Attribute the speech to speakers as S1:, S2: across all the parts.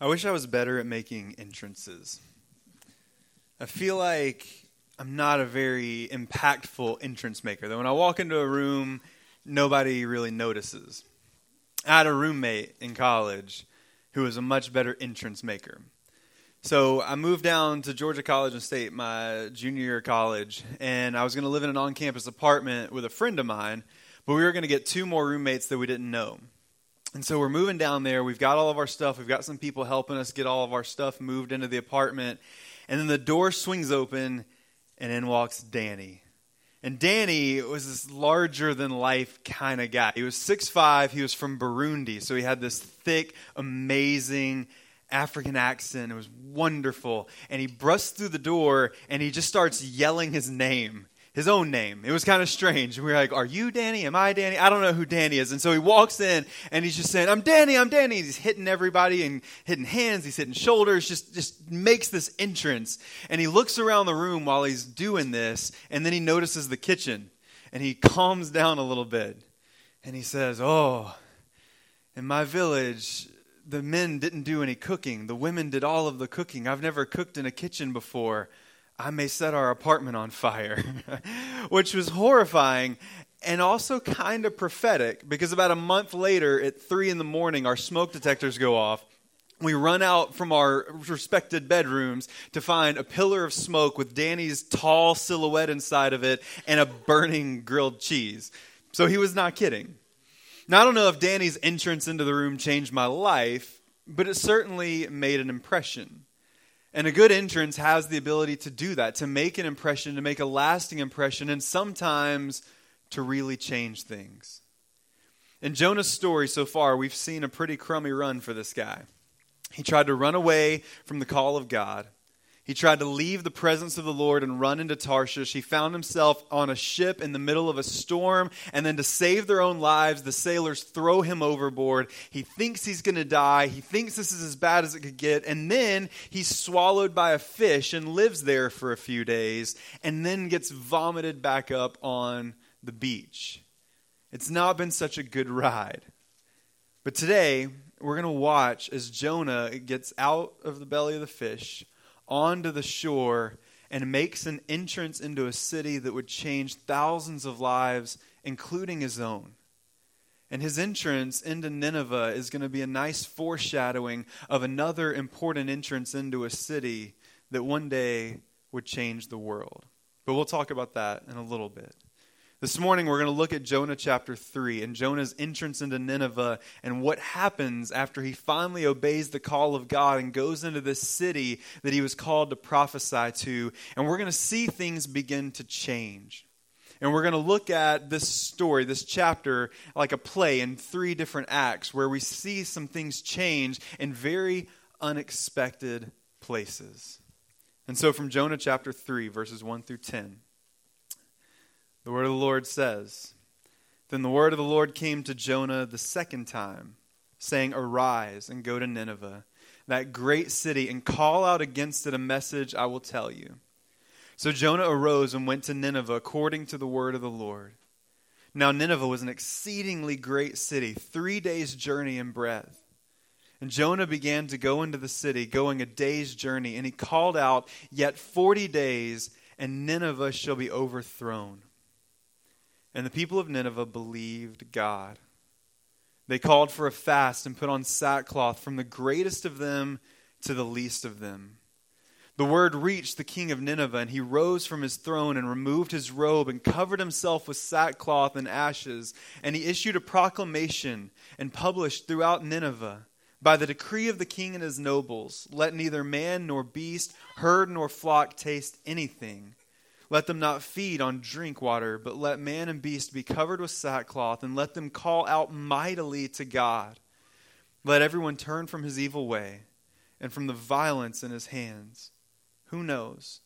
S1: I wish I was better at making entrances. I feel like I'm not a very impactful entrance maker. That when I walk into a room, nobody really notices. I had a roommate in college who was a much better entrance maker. So I moved down to Georgia College and State, my junior year of college, and I was going to live in an on campus apartment with a friend of mine, but we were going to get two more roommates that we didn't know. And so we're moving down there. We've got all of our stuff. We've got some people helping us get all of our stuff moved into the apartment. And then the door swings open, and in walks Danny. And Danny was this larger than life kind of guy. He was 6'5, he was from Burundi, so he had this thick, amazing African accent. It was wonderful. And he busts through the door and he just starts yelling his name his own name. It was kind of strange. We were like, Are you Danny? Am I Danny? I don't know who Danny is. And so he walks in and he's just saying, I'm Danny, I'm Danny. He's hitting everybody and hitting hands, he's hitting shoulders, just, just makes this entrance. And he looks around the room while he's doing this, and then he notices the kitchen and he calms down a little bit. And he says, Oh, in my village, the men didn't do any cooking. The women did all of the cooking. I've never cooked in a kitchen before. I may set our apartment on fire, which was horrifying and also kind of prophetic because about a month later at three in the morning, our smoke detectors go off. We run out from our respected bedrooms to find a pillar of smoke with Danny's tall silhouette inside of it and a burning grilled cheese. So he was not kidding. Now, I don't know if Danny's entrance into the room changed my life, but it certainly made an impression. And a good entrance has the ability to do that, to make an impression, to make a lasting impression, and sometimes to really change things. In Jonah's story so far, we've seen a pretty crummy run for this guy. He tried to run away from the call of God. He tried to leave the presence of the Lord and run into Tarshish. He found himself on a ship in the middle of a storm, and then to save their own lives, the sailors throw him overboard. He thinks he's going to die. He thinks this is as bad as it could get, and then he's swallowed by a fish and lives there for a few days, and then gets vomited back up on the beach. It's not been such a good ride. But today, we're going to watch as Jonah gets out of the belly of the fish onto the shore and makes an entrance into a city that would change thousands of lives, including his own. And his entrance into Nineveh is going to be a nice foreshadowing of another important entrance into a city that one day would change the world. But we'll talk about that in a little bit. This morning, we're going to look at Jonah chapter 3 and Jonah's entrance into Nineveh and what happens after he finally obeys the call of God and goes into this city that he was called to prophesy to. And we're going to see things begin to change. And we're going to look at this story, this chapter, like a play in three different acts where we see some things change in very unexpected places. And so, from Jonah chapter 3, verses 1 through 10. The word of the Lord says Then the word of the Lord came to Jonah the second time, saying, Arise and go to Nineveh, that great city, and call out against it a message I will tell you. So Jonah arose and went to Nineveh according to the word of the Lord. Now, Nineveh was an exceedingly great city, three days' journey in breadth. And Jonah began to go into the city, going a day's journey, and he called out, Yet forty days, and Nineveh shall be overthrown. And the people of Nineveh believed God. They called for a fast and put on sackcloth from the greatest of them to the least of them. The word reached the king of Nineveh, and he rose from his throne and removed his robe and covered himself with sackcloth and ashes. And he issued a proclamation and published throughout Nineveh by the decree of the king and his nobles let neither man nor beast, herd nor flock taste anything let them not feed on drink water, but let man and beast be covered with sackcloth, and let them call out mightily to God. Let everyone turn from his evil way and from the violence in his hands. Who knows?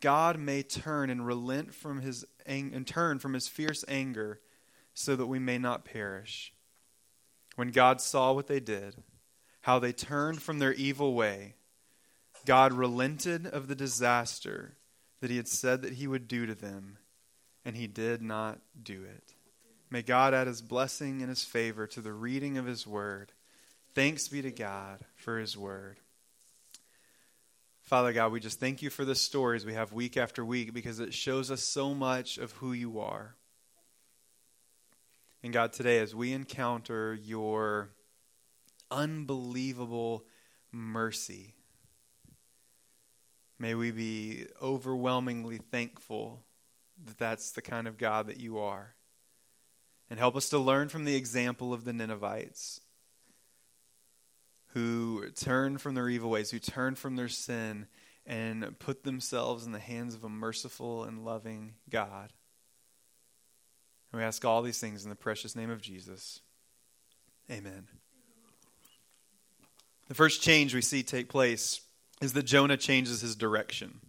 S1: God may turn and relent from his ang- and turn from his fierce anger so that we may not perish. When God saw what they did, how they turned from their evil way, God relented of the disaster that he had said that he would do to them, and he did not do it. May God add his blessing and his favor to the reading of his word. Thanks be to God for his word. Father God, we just thank you for the stories we have week after week because it shows us so much of who you are. And God, today, as we encounter your unbelievable mercy, may we be overwhelmingly thankful that that's the kind of God that you are. And help us to learn from the example of the Ninevites who turned from their evil ways, who turned from their sin, and put themselves in the hands of a merciful and loving God. And we ask all these things in the precious name of Jesus. Amen. The first change we see take place is that Jonah changes his direction.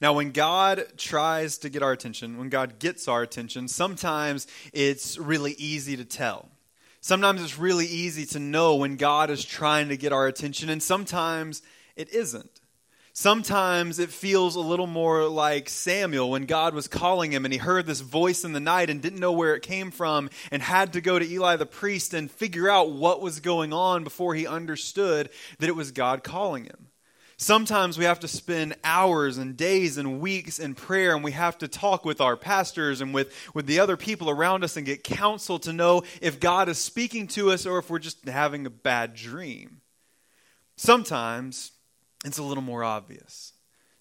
S1: Now, when God tries to get our attention, when God gets our attention, sometimes it's really easy to tell. Sometimes it's really easy to know when God is trying to get our attention, and sometimes it isn't. Sometimes it feels a little more like Samuel when God was calling him and he heard this voice in the night and didn't know where it came from and had to go to Eli the priest and figure out what was going on before he understood that it was God calling him. Sometimes we have to spend hours and days and weeks in prayer, and we have to talk with our pastors and with, with the other people around us and get counsel to know if God is speaking to us or if we're just having a bad dream. Sometimes it's a little more obvious.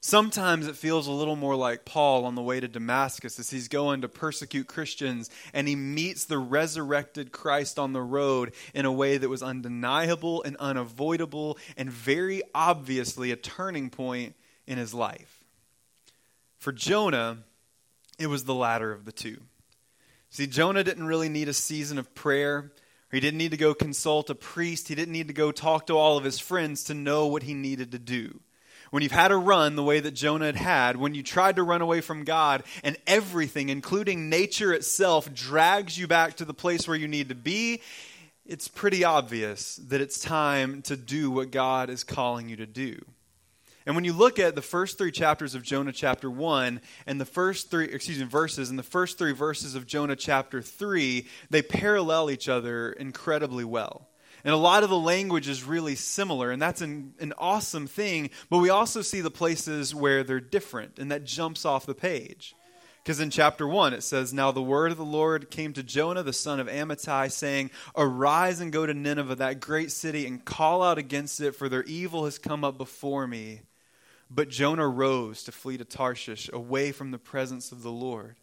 S1: Sometimes it feels a little more like Paul on the way to Damascus as he's going to persecute Christians and he meets the resurrected Christ on the road in a way that was undeniable and unavoidable and very obviously a turning point in his life. For Jonah, it was the latter of the two. See, Jonah didn't really need a season of prayer. He didn't need to go consult a priest. He didn't need to go talk to all of his friends to know what he needed to do when you've had a run the way that Jonah had had, when you tried to run away from God, and everything, including nature itself, drags you back to the place where you need to be, it's pretty obvious that it's time to do what God is calling you to do. And when you look at the first three chapters of Jonah chapter 1 and the first three, excuse me, verses and the first three verses of Jonah chapter 3, they parallel each other incredibly well. And a lot of the language is really similar, and that's an, an awesome thing. But we also see the places where they're different, and that jumps off the page. Because in chapter 1, it says, Now the word of the Lord came to Jonah, the son of Amittai, saying, Arise and go to Nineveh, that great city, and call out against it, for their evil has come up before me. But Jonah rose to flee to Tarshish, away from the presence of the Lord.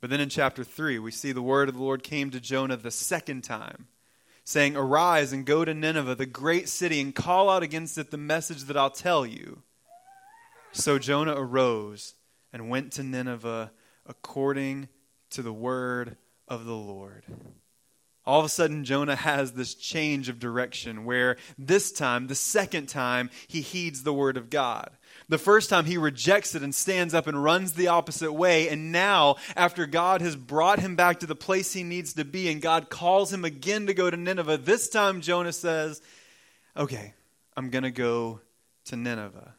S1: But then in chapter 3, we see the word of the Lord came to Jonah the second time saying, Arise and go to Nineveh, the great city, and call out against it the message that I'll tell you. So Jonah arose and went to Nineveh according to the word of the Lord. All of a sudden, Jonah has this change of direction where this time, the second time, he heeds the word of God. The first time he rejects it and stands up and runs the opposite way. And now, after God has brought him back to the place he needs to be, and God calls him again to go to Nineveh, this time Jonah says, Okay, I'm going to go to Nineveh.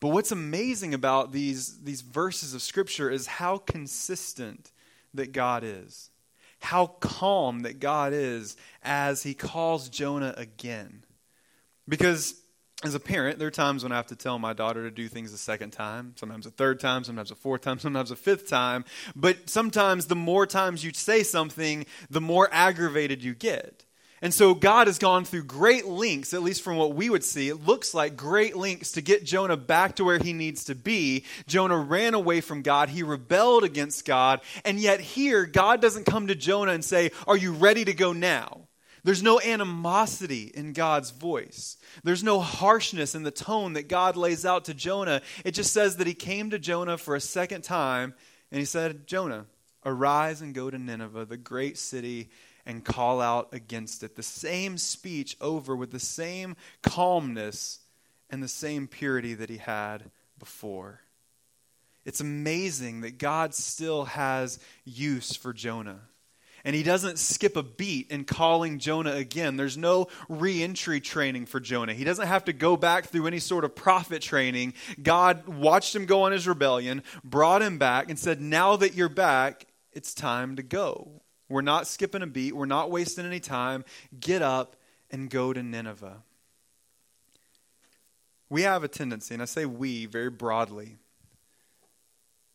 S1: But what's amazing about these, these verses of Scripture is how consistent that God is, how calm that God is as he calls Jonah again. Because as a parent, there are times when I have to tell my daughter to do things a second time, sometimes a third time, sometimes a fourth time, sometimes a fifth time. But sometimes the more times you say something, the more aggravated you get. And so God has gone through great lengths, at least from what we would see. It looks like great lengths to get Jonah back to where he needs to be. Jonah ran away from God. He rebelled against God. And yet, here, God doesn't come to Jonah and say, Are you ready to go now? There's no animosity in God's voice. There's no harshness in the tone that God lays out to Jonah. It just says that he came to Jonah for a second time and he said, Jonah, arise and go to Nineveh, the great city, and call out against it. The same speech over with the same calmness and the same purity that he had before. It's amazing that God still has use for Jonah and he doesn't skip a beat in calling Jonah again. There's no reentry training for Jonah. He doesn't have to go back through any sort of prophet training. God watched him go on his rebellion, brought him back, and said, Now that you're back, it's time to go. We're not skipping a beat. We're not wasting any time. Get up and go to Nineveh. We have a tendency, and I say we very broadly,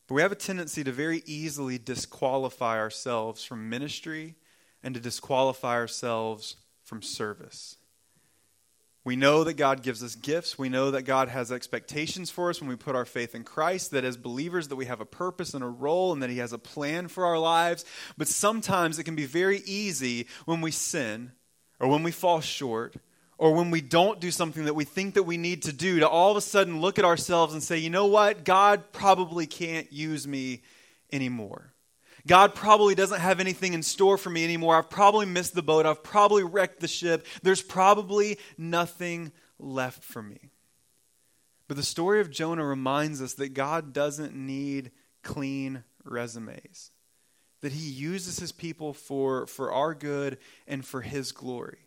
S1: but we have a tendency to very easily disqualify ourselves from ministry and to disqualify ourselves from service. We know that God gives us gifts. We know that God has expectations for us when we put our faith in Christ, that as believers that we have a purpose and a role and that he has a plan for our lives. But sometimes it can be very easy when we sin or when we fall short or when we don't do something that we think that we need to do to all of a sudden look at ourselves and say, "You know what? God probably can't use me anymore." God probably doesn't have anything in store for me anymore. I've probably missed the boat. I've probably wrecked the ship. There's probably nothing left for me. But the story of Jonah reminds us that God doesn't need clean resumes, that He uses His people for, for our good and for His glory.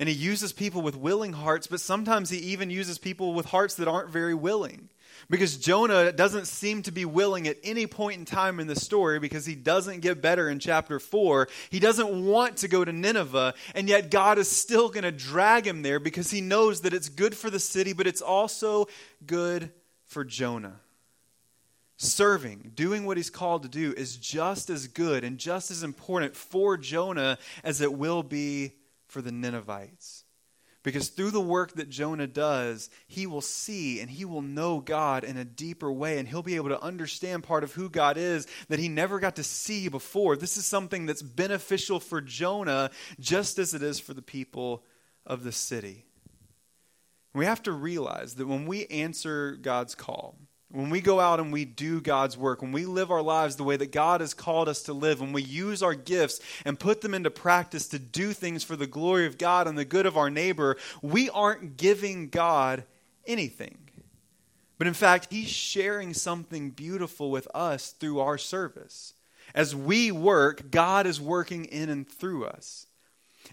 S1: And He uses people with willing hearts, but sometimes He even uses people with hearts that aren't very willing. Because Jonah doesn't seem to be willing at any point in time in the story because he doesn't get better in chapter 4. He doesn't want to go to Nineveh, and yet God is still going to drag him there because he knows that it's good for the city, but it's also good for Jonah. Serving, doing what he's called to do, is just as good and just as important for Jonah as it will be for the Ninevites. Because through the work that Jonah does, he will see and he will know God in a deeper way, and he'll be able to understand part of who God is that he never got to see before. This is something that's beneficial for Jonah just as it is for the people of the city. We have to realize that when we answer God's call, when we go out and we do God's work, when we live our lives the way that God has called us to live, when we use our gifts and put them into practice to do things for the glory of God and the good of our neighbor, we aren't giving God anything. But in fact, He's sharing something beautiful with us through our service. As we work, God is working in and through us.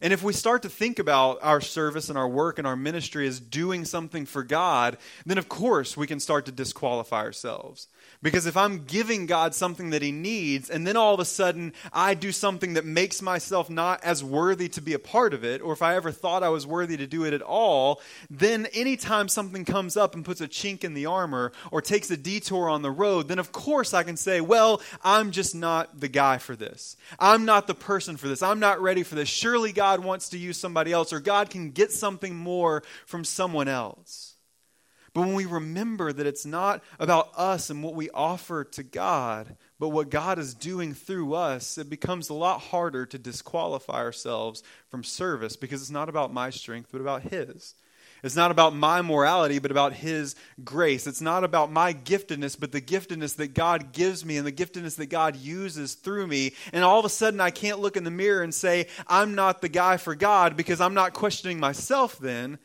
S1: And if we start to think about our service and our work and our ministry as doing something for God, then of course we can start to disqualify ourselves. Because if I'm giving God something that He needs, and then all of a sudden I do something that makes myself not as worthy to be a part of it, or if I ever thought I was worthy to do it at all, then anytime something comes up and puts a chink in the armor or takes a detour on the road, then of course I can say, well, I'm just not the guy for this. I'm not the person for this. I'm not ready for this. Surely God wants to use somebody else, or God can get something more from someone else. But when we remember that it's not about us and what we offer to God, but what God is doing through us, it becomes a lot harder to disqualify ourselves from service because it's not about my strength, but about His. It's not about my morality, but about His grace. It's not about my giftedness, but the giftedness that God gives me and the giftedness that God uses through me. And all of a sudden, I can't look in the mirror and say, I'm not the guy for God because I'm not questioning myself then.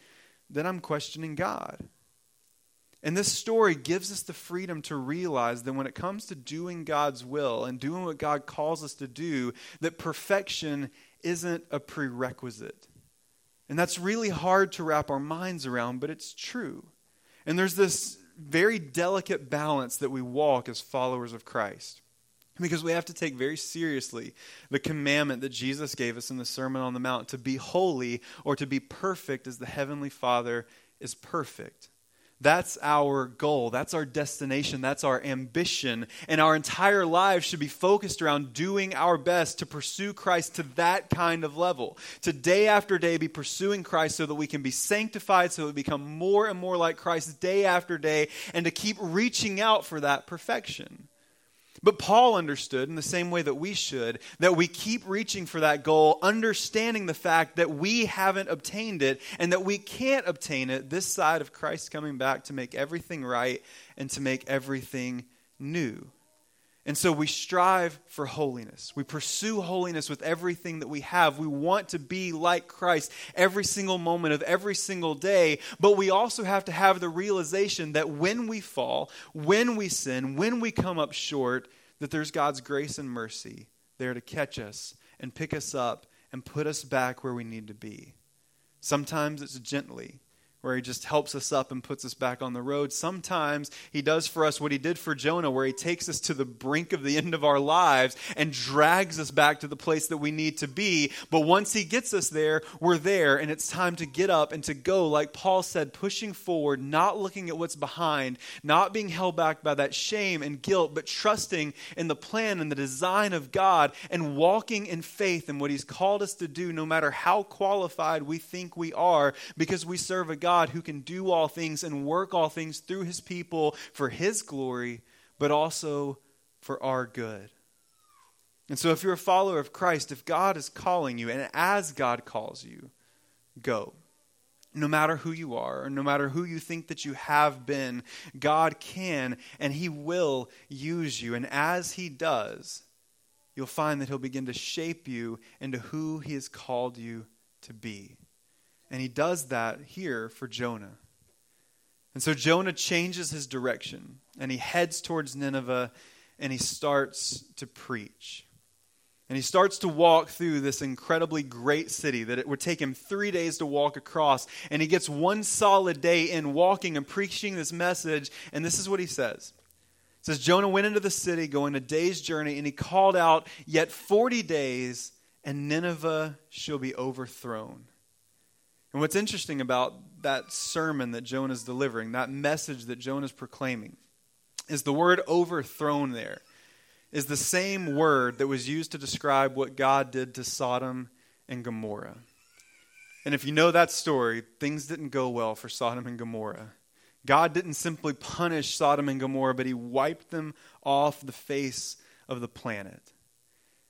S1: Then I'm questioning God. And this story gives us the freedom to realize that when it comes to doing God's will and doing what God calls us to do, that perfection isn't a prerequisite. And that's really hard to wrap our minds around, but it's true. And there's this very delicate balance that we walk as followers of Christ. Because we have to take very seriously the commandment that Jesus gave us in the Sermon on the Mount to be holy or to be perfect as the Heavenly Father is perfect. That's our goal. That's our destination. That's our ambition. And our entire lives should be focused around doing our best to pursue Christ to that kind of level. To day after day be pursuing Christ so that we can be sanctified, so that we become more and more like Christ day after day, and to keep reaching out for that perfection. But Paul understood, in the same way that we should, that we keep reaching for that goal, understanding the fact that we haven't obtained it and that we can't obtain it this side of Christ coming back to make everything right and to make everything new. And so we strive for holiness. We pursue holiness with everything that we have. We want to be like Christ every single moment of every single day. But we also have to have the realization that when we fall, when we sin, when we come up short, that there's God's grace and mercy there to catch us and pick us up and put us back where we need to be. Sometimes it's gently, where he just helps us up and puts us back on the road. Sometimes he does for us what he did for Jonah, where he takes us to the brink of the end of our lives and drags us back to the place that we need to be. But once he gets us there, we're there, and it's time to get up and to go, like Paul said, pushing forward, not looking at what's behind, not being held back by that shame and guilt, but trusting in the plan and the design of God and walking in faith in what he's called us to do, no matter how qualified we think we are, because we serve a God God who can do all things and work all things through his people for his glory, but also for our good. And so, if you're a follower of Christ, if God is calling you, and as God calls you, go. No matter who you are, or no matter who you think that you have been, God can and He will use you. And as He does, you'll find that He'll begin to shape you into who He has called you to be. And he does that here for Jonah. And so Jonah changes his direction and he heads towards Nineveh and he starts to preach. And he starts to walk through this incredibly great city that it would take him three days to walk across. And he gets one solid day in walking and preaching this message. And this is what he says. It says, Jonah went into the city going a day's journey, and he called out, Yet 40 days, and Nineveh shall be overthrown. And what's interesting about that sermon that Jonah's delivering, that message that Jonah's proclaiming, is the word overthrown there is the same word that was used to describe what God did to Sodom and Gomorrah. And if you know that story, things didn't go well for Sodom and Gomorrah. God didn't simply punish Sodom and Gomorrah, but he wiped them off the face of the planet.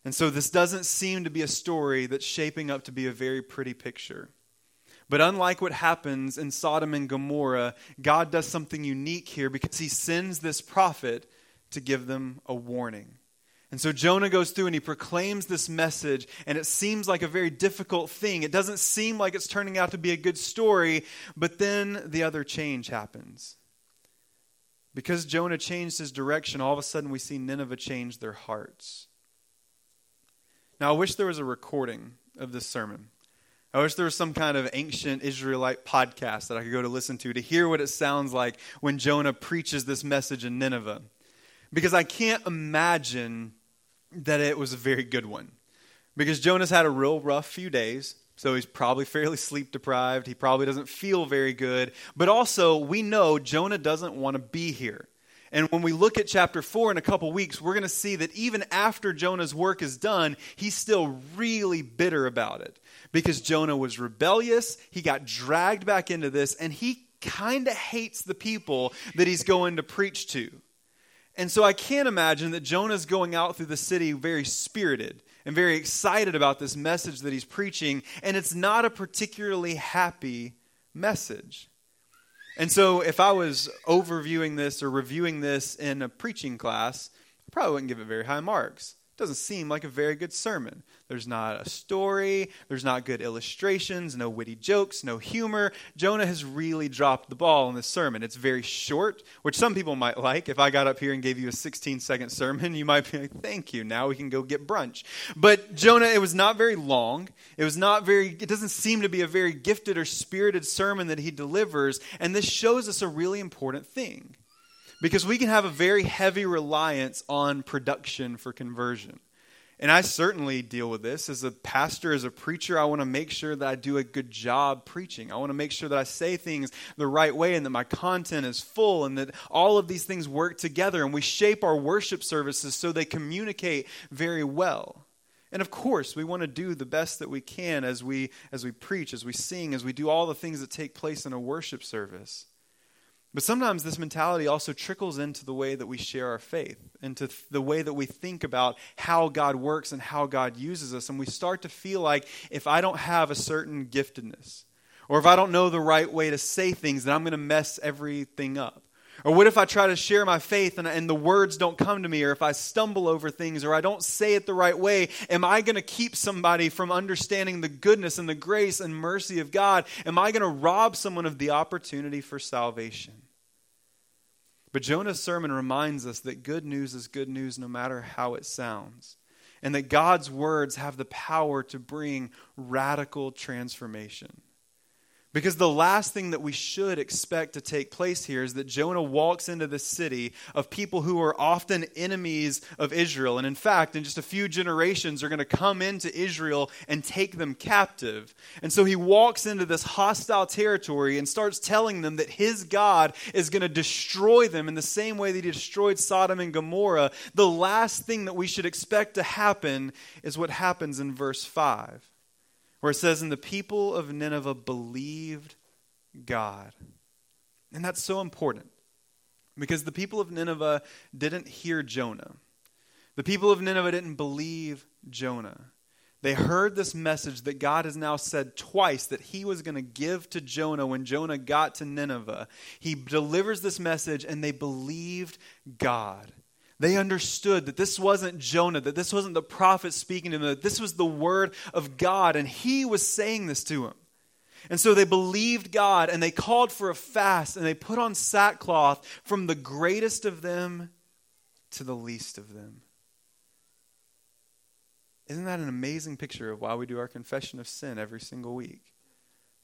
S1: And so this doesn't seem to be a story that's shaping up to be a very pretty picture. But unlike what happens in Sodom and Gomorrah, God does something unique here because he sends this prophet to give them a warning. And so Jonah goes through and he proclaims this message, and it seems like a very difficult thing. It doesn't seem like it's turning out to be a good story, but then the other change happens. Because Jonah changed his direction, all of a sudden we see Nineveh change their hearts. Now, I wish there was a recording of this sermon. I wish there was some kind of ancient Israelite podcast that I could go to listen to to hear what it sounds like when Jonah preaches this message in Nineveh. Because I can't imagine that it was a very good one. Because Jonah's had a real rough few days, so he's probably fairly sleep deprived. He probably doesn't feel very good. But also, we know Jonah doesn't want to be here. And when we look at chapter 4 in a couple weeks, we're going to see that even after Jonah's work is done, he's still really bitter about it because Jonah was rebellious. He got dragged back into this, and he kind of hates the people that he's going to preach to. And so I can't imagine that Jonah's going out through the city very spirited and very excited about this message that he's preaching, and it's not a particularly happy message. And so if I was overviewing this or reviewing this in a preaching class, I probably wouldn't give it very high marks doesn't seem like a very good sermon. There's not a story, there's not good illustrations, no witty jokes, no humor. Jonah has really dropped the ball in this sermon. It's very short, which some people might like. If I got up here and gave you a 16 second sermon, you might be like, thank you, now we can go get brunch. But Jonah, it was not very long. It was not very, it doesn't seem to be a very gifted or spirited sermon that he delivers. And this shows us a really important thing. Because we can have a very heavy reliance on production for conversion. And I certainly deal with this. As a pastor, as a preacher, I want to make sure that I do a good job preaching. I want to make sure that I say things the right way and that my content is full and that all of these things work together and we shape our worship services so they communicate very well. And of course, we want to do the best that we can as we as we preach, as we sing, as we do all the things that take place in a worship service. But sometimes this mentality also trickles into the way that we share our faith, into the way that we think about how God works and how God uses us. And we start to feel like if I don't have a certain giftedness, or if I don't know the right way to say things, then I'm going to mess everything up. Or what if I try to share my faith and, and, the words don't come to me, or if I stumble over things, or I don't say it the right way? Am I going to keep somebody from understanding the goodness and the grace and mercy of God? Am I going to rob someone of the opportunity for salvation? But Jonah's sermon reminds us that good news is good news no matter how it sounds, and that God's words have the power to bring radical transformation. Because the last thing that we should expect to take place here is that Jonah walks into the city of people who are often enemies of Israel. And in fact, in just a few generations, are going to come into Israel and take them captive. And so he walks into this hostile territory and starts telling them that his God is going to destroy them in the same way that he destroyed Sodom and Gomorrah. The last thing that we should expect to happen is what happens in verse 5 where it says, And the people of Nineveh believed God. And that's so important because the people of Nineveh didn't hear Jonah. The people of Nineveh didn't believe Jonah. They heard this message that God has now said twice that he was going to give to Jonah when Jonah got to Nineveh. He delivers this message and they believed God. They understood that this wasn't Jonah, that this wasn't the prophet speaking to them, that this was the word of God, and he was saying this to him. And so they believed God and they called for a fast and they put on sackcloth from the greatest of them to the least of them. Isn't that an amazing picture of why we do our confession of sin every single week?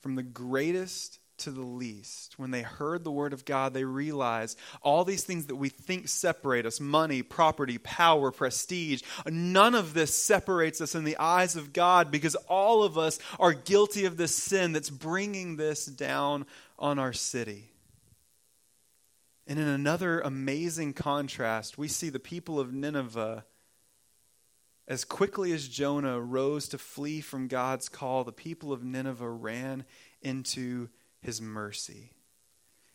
S1: From the greatest to the least. When they heard the word of God, they realized all these things that we think separate us money, property, power, prestige none of this separates us in the eyes of God because all of us are guilty of this sin that's bringing this down on our city. And in another amazing contrast, we see the people of Nineveh. As quickly as Jonah rose to flee from God's call, the people of Nineveh ran into his mercy.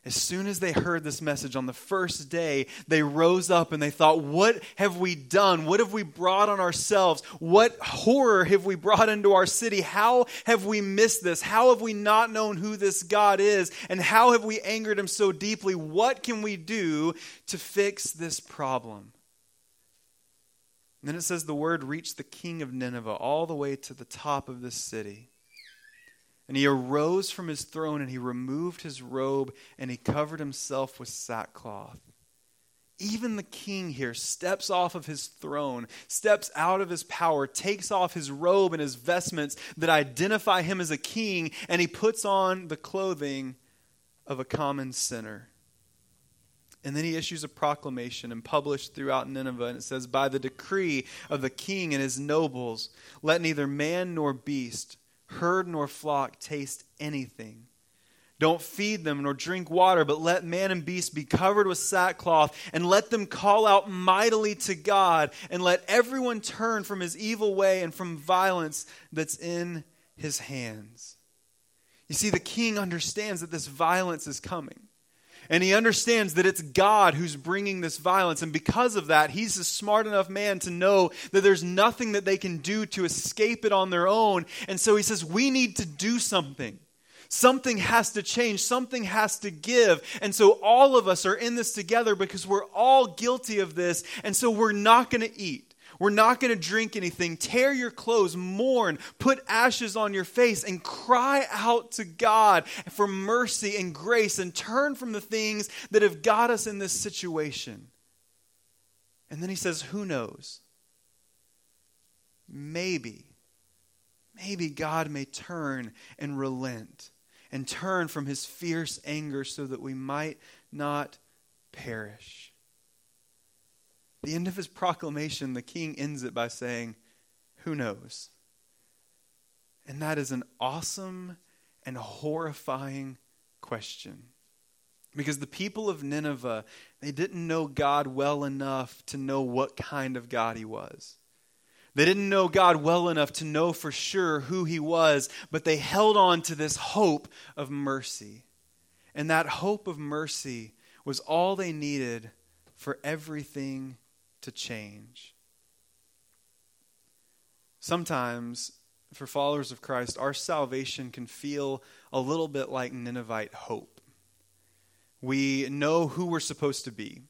S1: As soon as they heard this message on the first day, they rose up and they thought, What have we done? What have we brought on ourselves? What horror have we brought into our city? How have we missed this? How have we not known who this God is? And how have we angered him so deeply? What can we do to fix this problem? And then it says the word reached the king of Nineveh all the way to the top of this city. And he arose from his throne and he removed his robe and he covered himself with sackcloth. Even the king here steps off of his throne, steps out of his power, takes off his robe and his vestments that identify him as a king, and he puts on the clothing of a common sinner. And then he issues a proclamation and published throughout Nineveh. And it says, By the decree of the king and his nobles, let neither man nor beast, herd nor flock taste anything. Don't feed them nor drink water, but let man and beast be covered with sackcloth, and let them call out mightily to God, and let everyone turn from his evil way and from violence that's in his hands. You see, the king understands that this violence is coming. And he understands that it's God who's bringing this violence. And because of that, he's a smart enough man to know that there's nothing that they can do to escape it on their own. And so he says, We need to do something. Something has to change. Something has to give. And so all of us are in this together because we're all guilty of this. And so we're not going to eat. We're not going to drink anything. Tear your clothes, mourn, put ashes on your face, and cry out to God for mercy and grace and turn from the things that have got us in this situation. And then he says, Who knows? Maybe, maybe God may turn and relent and turn from his fierce anger so that we might not perish the end of his proclamation, the king ends it by saying, Who knows? And that is an awesome and horrifying question. Because the people of Nineveh, they didn't know God well enough to know what kind of God he was. They didn't know God well enough to know for sure who he was, but they held on to this hope of mercy. And that hope of mercy was all they needed for everything to change. Sometimes, for followers of Christ, our salvation can feel a little bit like Ninevite hope. We know who we're supposed to be.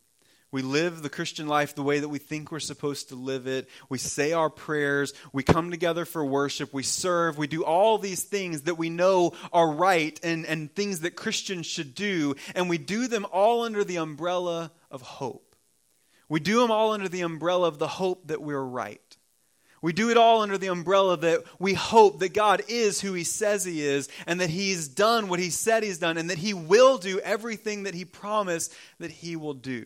S1: We live the Christian life the way that we think we're supposed to live it. We say our prayers. We come together for worship. We serve. We do all these things that we know are right and, and things that Christians should do. And we do them all under the umbrella of hope. We do them all under the umbrella of the hope that we're right. We do it all under the umbrella that we hope that God is who He says He is, and that He's done what He said He's done, and that He will do everything that He promised that He will do.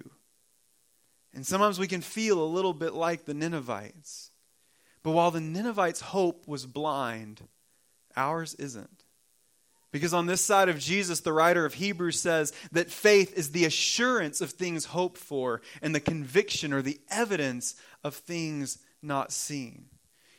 S1: And sometimes we can feel a little bit like the Ninevites. But while the Ninevites' hope was blind, ours isn't. Because on this side of Jesus, the writer of Hebrews says that faith is the assurance of things hoped for and the conviction or the evidence of things not seen.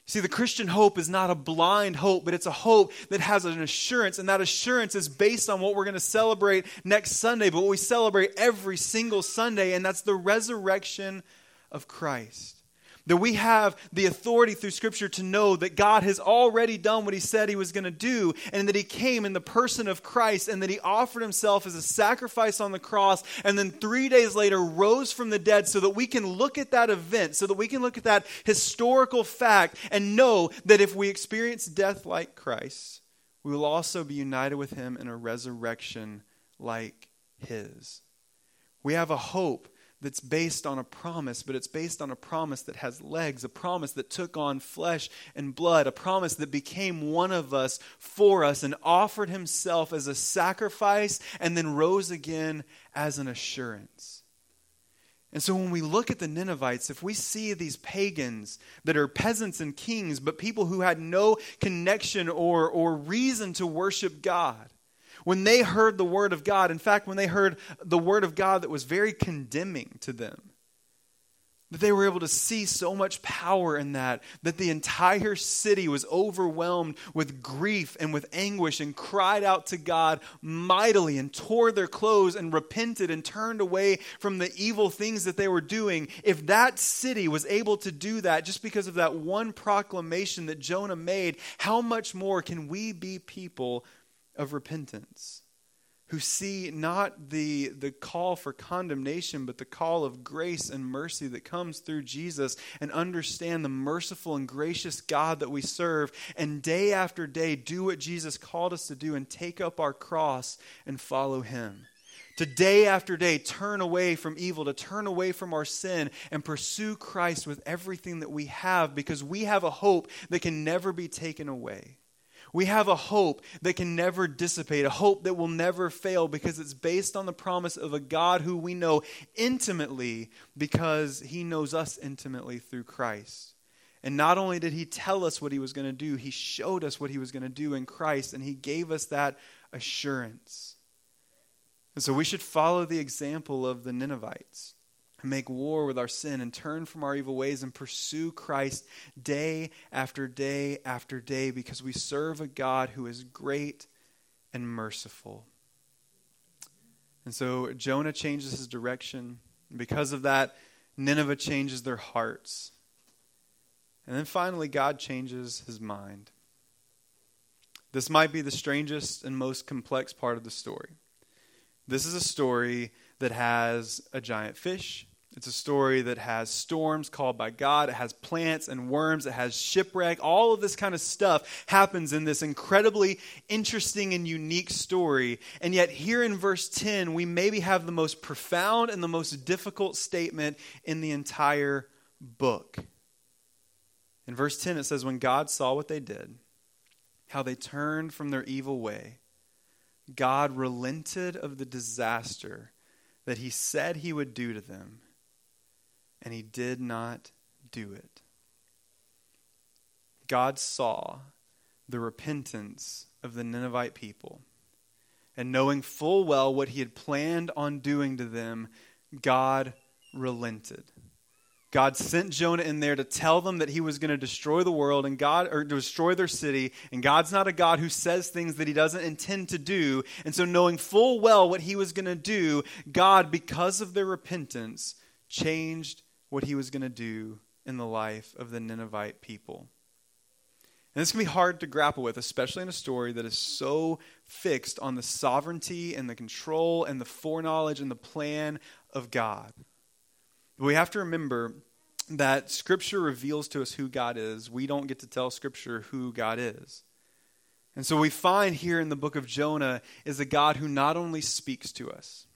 S1: See, the Christian hope is not a blind hope, but it's a hope that has an assurance, and that assurance is based on what we're going to celebrate next Sunday, but what we celebrate every single Sunday, and that's the resurrection of Christ. That we have the authority through Scripture to know that God has already done what He said He was going to do, and that He came in the person of Christ, and that He offered Himself as a sacrifice on the cross, and then three days later rose from the dead so that we can look at that event, so that we can look at that historical fact and know that if we experience death like Christ, we will also be united with Him in a resurrection like His. We have a hope that's based on a promise, but it's based on a promise that has legs, a promise that took on flesh and blood, a promise that became one of us for us and offered himself as a sacrifice and then rose again as an assurance. And so when we look at the Ninevites, if we see these pagans that are peasants and kings, but people who had no connection or, or reason to worship God, when they heard the word of God, in fact, when they heard the word of God that was very condemning to them, that they were able to see so much power in that, that the entire city was overwhelmed with grief and with anguish and cried out to God mightily and tore their clothes and repented and turned away from the evil things that they were doing. If that city was able to do that just because of that one proclamation that Jonah made, how much more can we be people of repentance, who see not the, the call for condemnation, but the call of grace and mercy that comes through Jesus, and understand the merciful and gracious God that we serve, and day after day do what Jesus called us to do and take up our cross and follow Him to day after day turn away from evil, to turn away from our sin, and pursue Christ with everything that we have because we have a hope that can never be taken away. We have a hope that can never dissipate, a hope that will never fail because it's based on the promise of a God who we know intimately because he knows us intimately through Christ. And not only did he tell us what he was going to do, he showed us what he was going to do in Christ, and he gave us that assurance. And so we should follow the example of the Ninevites make war with our sin and turn from our evil ways and pursue Christ day after day after day because we serve a God who is great and merciful. And so Jonah changes his direction. Because of that, Nineveh changes their hearts. And then finally, God changes his mind. This might be the strangest and most complex part of the story. This is a story that has a giant fish, it's a story that has storms called by God. It has plants and worms. It has shipwreck. All of this kind of stuff happens in this incredibly interesting and unique story. And yet, here in verse 10, we maybe have the most profound and the most difficult statement in the entire book. In verse 10, it says, When God saw what they did, how they turned from their evil way, God relented of the disaster that he said he would do to them and he did not do it. God saw the repentance of the Ninevite people. And knowing full well what he had planned on doing to them, God relented. God sent Jonah in there to tell them that he was going to destroy the world and God or destroy their city and God's not a God who says things that he doesn't intend to do and so knowing full well what he was going to do God because of their repentance changed what he was going to do in the life of the Ninevite people. And this can be hard to grapple with, especially in a story that is so fixed on the sovereignty and the control and the foreknowledge and the plan of God. But we have to remember that Scripture reveals to us who God is. We don't get to tell Scripture who God is. And so we find here in the book of Jonah is a God who not only speaks to us,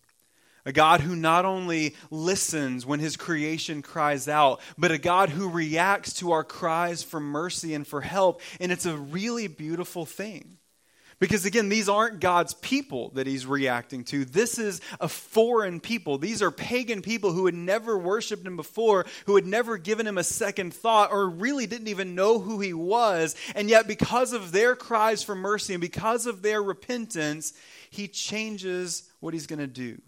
S1: A God who not only listens when his creation cries out, but a God who reacts to our cries for mercy and for help. And it's a really beautiful thing. Because again, these aren't God's people that he's reacting to. This is a foreign people. These are pagan people who had never worshiped him before, who had never given him a second thought, or really didn't even know who he was. And yet, because of their cries for mercy and because of their repentance, he changes what he's going to do.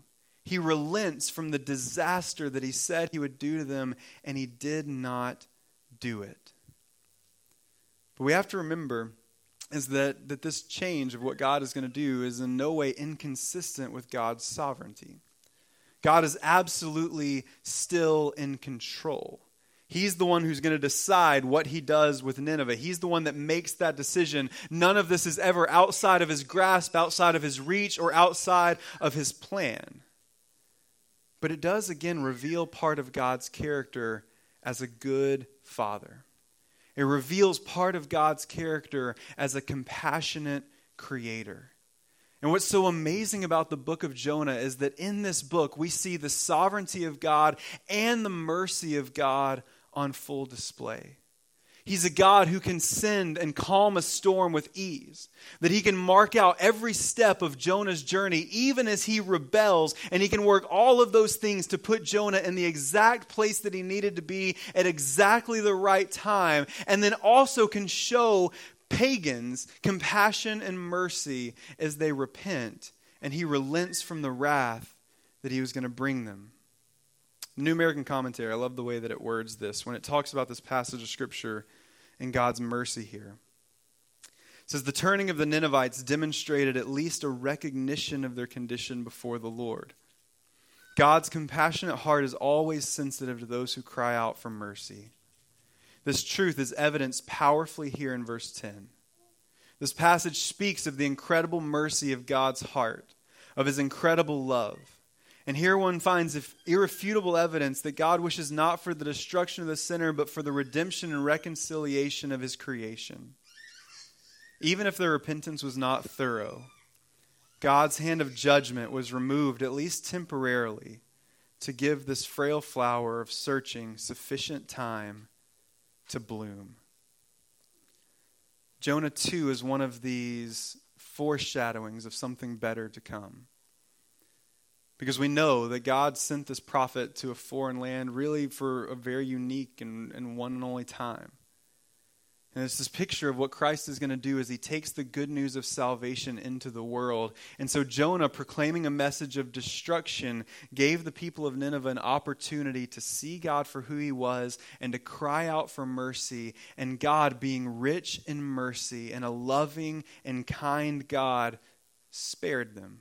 S1: He relents from the disaster that he said he would do to them, and he did not do it. But we have to remember is that, that this change of what God is going to do is in no way inconsistent with God's sovereignty. God is absolutely still in control. He's the one who's going to decide what he does with Nineveh. He's the one that makes that decision. None of this is ever outside of his grasp, outside of his reach, or outside of his plan. But it does again reveal part of God's character as a good father. It reveals part of God's character as a compassionate creator. And what's so amazing about the book of Jonah is that in this book we see the sovereignty of God and the mercy of God on full display. He's a God who can send and calm a storm with ease. That he can mark out every step of Jonah's journey, even as he rebels, and he can work all of those things to put Jonah in the exact place that he needed to be at exactly the right time, and then also can show pagans compassion and mercy as they repent, and he relents from the wrath that he was going to bring them. New American Commentary, I love the way that it words this when it talks about this passage of Scripture and God's mercy here. It says, The turning of the Ninevites demonstrated at least a recognition of their condition before the Lord. God's compassionate heart is always sensitive to those who cry out for mercy. This truth is evidenced powerfully here in verse 10. This passage speaks of the incredible mercy of God's heart, of his incredible love. And here one finds irrefutable evidence that God wishes not for the destruction of the sinner, but for the redemption and reconciliation of his creation. Even if their repentance was not thorough, God's hand of judgment was removed, at least temporarily, to give this frail flower of searching sufficient time to bloom. Jonah 2 is one of these foreshadowings of something better to come. Because we know that God sent this prophet to a foreign land really for a very unique and, and one and only time. And it's this picture of what Christ is going to do as he takes the good news of salvation into the world. And so Jonah, proclaiming a message of destruction, gave the people of Nineveh an opportunity to see God for who he was and to cry out for mercy. And God, being rich in mercy and a loving and kind God, spared them.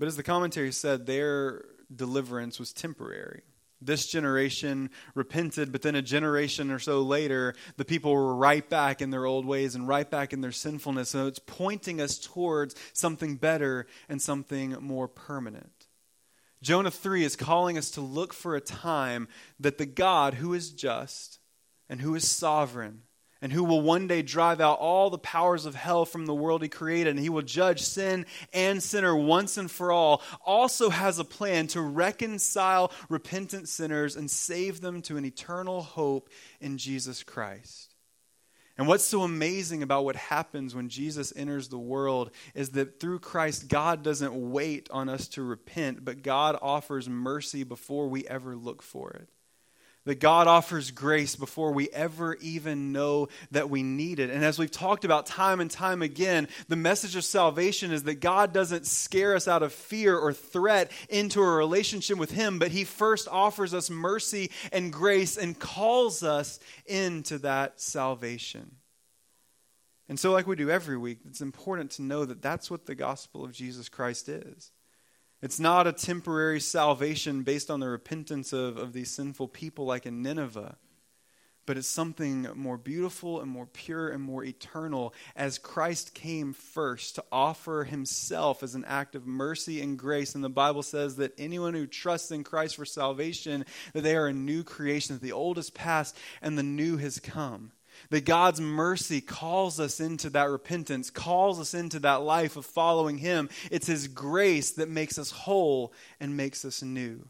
S1: But as the commentary said, their deliverance was temporary. This generation repented, but then a generation or so later, the people were right back in their old ways and right back in their sinfulness. So it's pointing us towards something better and something more permanent. Jonah 3 is calling us to look for a time that the God who is just and who is sovereign and who will one day drive out all the powers of hell from the world he created, and he will judge sin and sinner once and for all, also has a plan to reconcile repentant sinners and save them to an eternal hope in Jesus Christ. And what's so amazing about what happens when Jesus enters the world is that through Christ, God doesn't wait on us to repent, but God offers mercy before we ever look for it. That God offers grace before we ever even know that we need it. And as we've talked about time and time again, the message of salvation is that God doesn't scare us out of fear or threat into a relationship with Him, but He first offers us mercy and grace and calls us into that salvation. And so, like we do every week, it's important to know that that's what the gospel of Jesus Christ is. It's not a temporary salvation based on the repentance of, of these sinful people like in Nineveh, but it's something more beautiful and more pure and more eternal as Christ came first to offer himself as an act of mercy and grace. And the Bible says that anyone who trusts in Christ for salvation, that they are a new creation, that the old is past and the new has come. That God's mercy calls us into that repentance, calls us into that life of following Him. It's His grace that makes us whole and makes us new.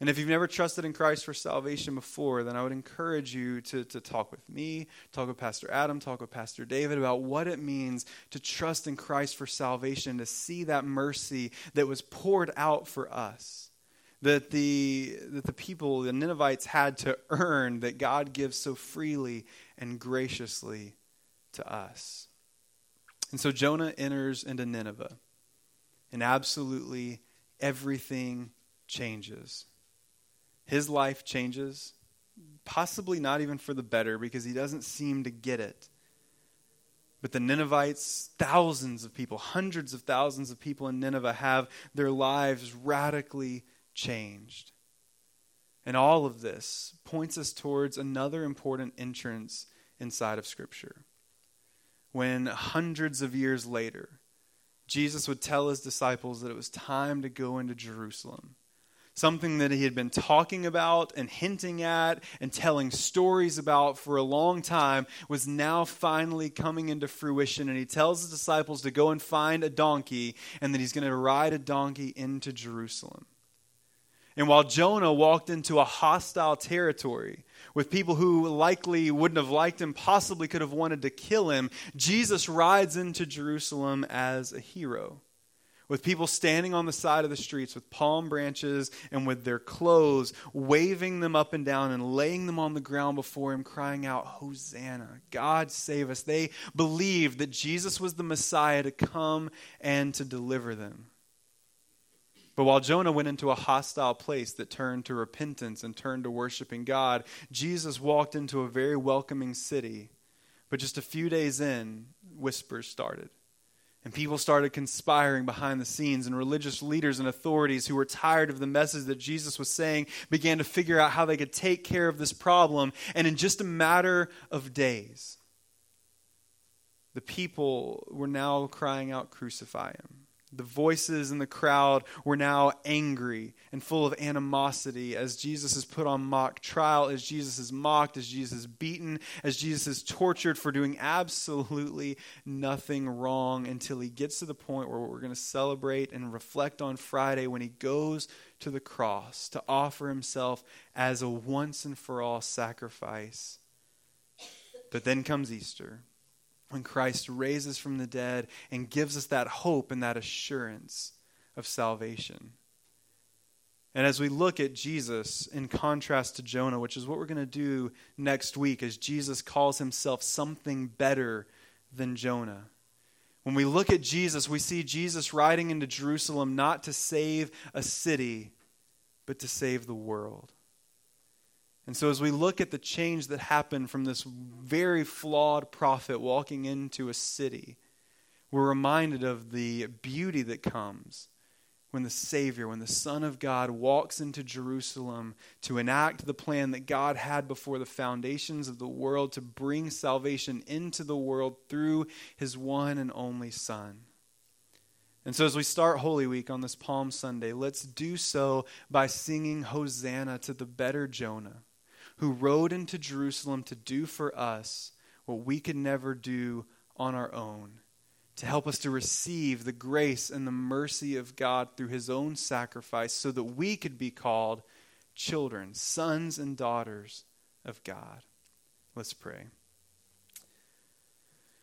S1: And if you've never trusted in Christ for salvation before, then I would encourage you to, to talk with me, talk with Pastor Adam, talk with Pastor David about what it means to trust in Christ for salvation, to see that mercy that was poured out for us that the, that the people, the Ninevites, had to earn that God gives so freely and graciously to us. And so Jonah enters into Nineveh, and absolutely everything changes. His life changes, possibly not even for the better, because he doesn't seem to get it. But the Ninevites, thousands of people, hundreds of thousands of people in Nineveh, have their lives radically changed. And all of this points us towards another important entrance inside of Scripture. When hundreds of years later, Jesus would tell his disciples that it was time to go into Jerusalem. Something that he had been talking about and hinting at and telling stories about for a long time was now finally coming into fruition. And he tells his disciples to go and find a donkey and that he's going to ride a donkey into Jerusalem. And while Jonah walked into a hostile territory with people who likely wouldn't have liked him, possibly could have wanted to kill him, Jesus rides into Jerusalem as a hero. With people standing on the side of the streets with palm branches and with their clothes, waving them up and down and laying them on the ground before him, crying out, Hosanna, God save us. They believed that Jesus was the Messiah to come and to deliver them. But while Jonah went into a hostile place that turned to repentance and turned to worshiping God, Jesus walked into a very welcoming city. But just a few days in, whispers started. And people started conspiring behind the scenes, and religious leaders and authorities who were tired of the message that Jesus was saying began to figure out how they could take care of this problem. And in just a matter of days, the people were now crying out, Crucify him. The voices in the crowd were now angry and full of animosity as Jesus is put on mock trial, as Jesus is mocked, as Jesus is beaten, as Jesus is tortured for doing absolutely nothing wrong until he gets to the point where we're going to celebrate and reflect on Friday when he goes to the cross to offer himself as a once and for all sacrifice. But then comes Easter when Christ raises from the dead and gives us that hope and that assurance of salvation. And as we look at Jesus in contrast to Jonah, which is what we're going to do next week, as Jesus calls himself something better than Jonah. When we look at Jesus, we see Jesus riding into Jerusalem not to save a city, but to save the world. And so, as we look at the change that happened from this very flawed prophet walking into a city, we're reminded of the beauty that comes when the Savior, when the Son of God walks into Jerusalem to enact the plan that God had before the foundations of the world to bring salvation into the world through his one and only Son. And so, as we start Holy Week on this Palm Sunday, let's do so by singing Hosanna to the better Jonah who rode into Jerusalem to do for us what we could never do on our own, to help us to receive the grace and the mercy of God through his own sacrifice so that we could be called children, sons and daughters of God. Let's pray.